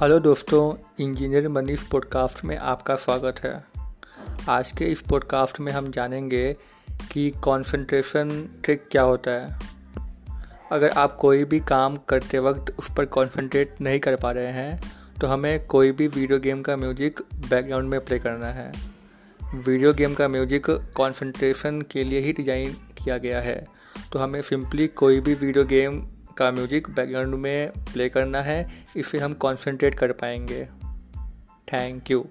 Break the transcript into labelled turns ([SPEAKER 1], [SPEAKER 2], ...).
[SPEAKER 1] Hello दोस्तों, engineer Manish podcast में आपका स्वागत है। आज के इस पॉडकास्ट में हम जानेंगे कि कंसंट्रेशन ट्रिक क्या होता है। अगर आप कोई भी काम करते वक्त उस पर कंसंट्रेट नहीं कर पा रहे हैं तो हमें कोई भी वीडियो गेम का म्यूज़िक बैकग्राउंड में प्ले करना है। वीडियो गेम का म्यूज़िक कंसंट्रेशन के लिए ही डिज़ाइन किया गया है। तो हमें सिंपली कोई भी वीडियो गेम का म्यूज़िक बैकग्राउंड में प्ले करना है इससे हम कॉन्सेंट्रेट कर पाएँगे। Thank you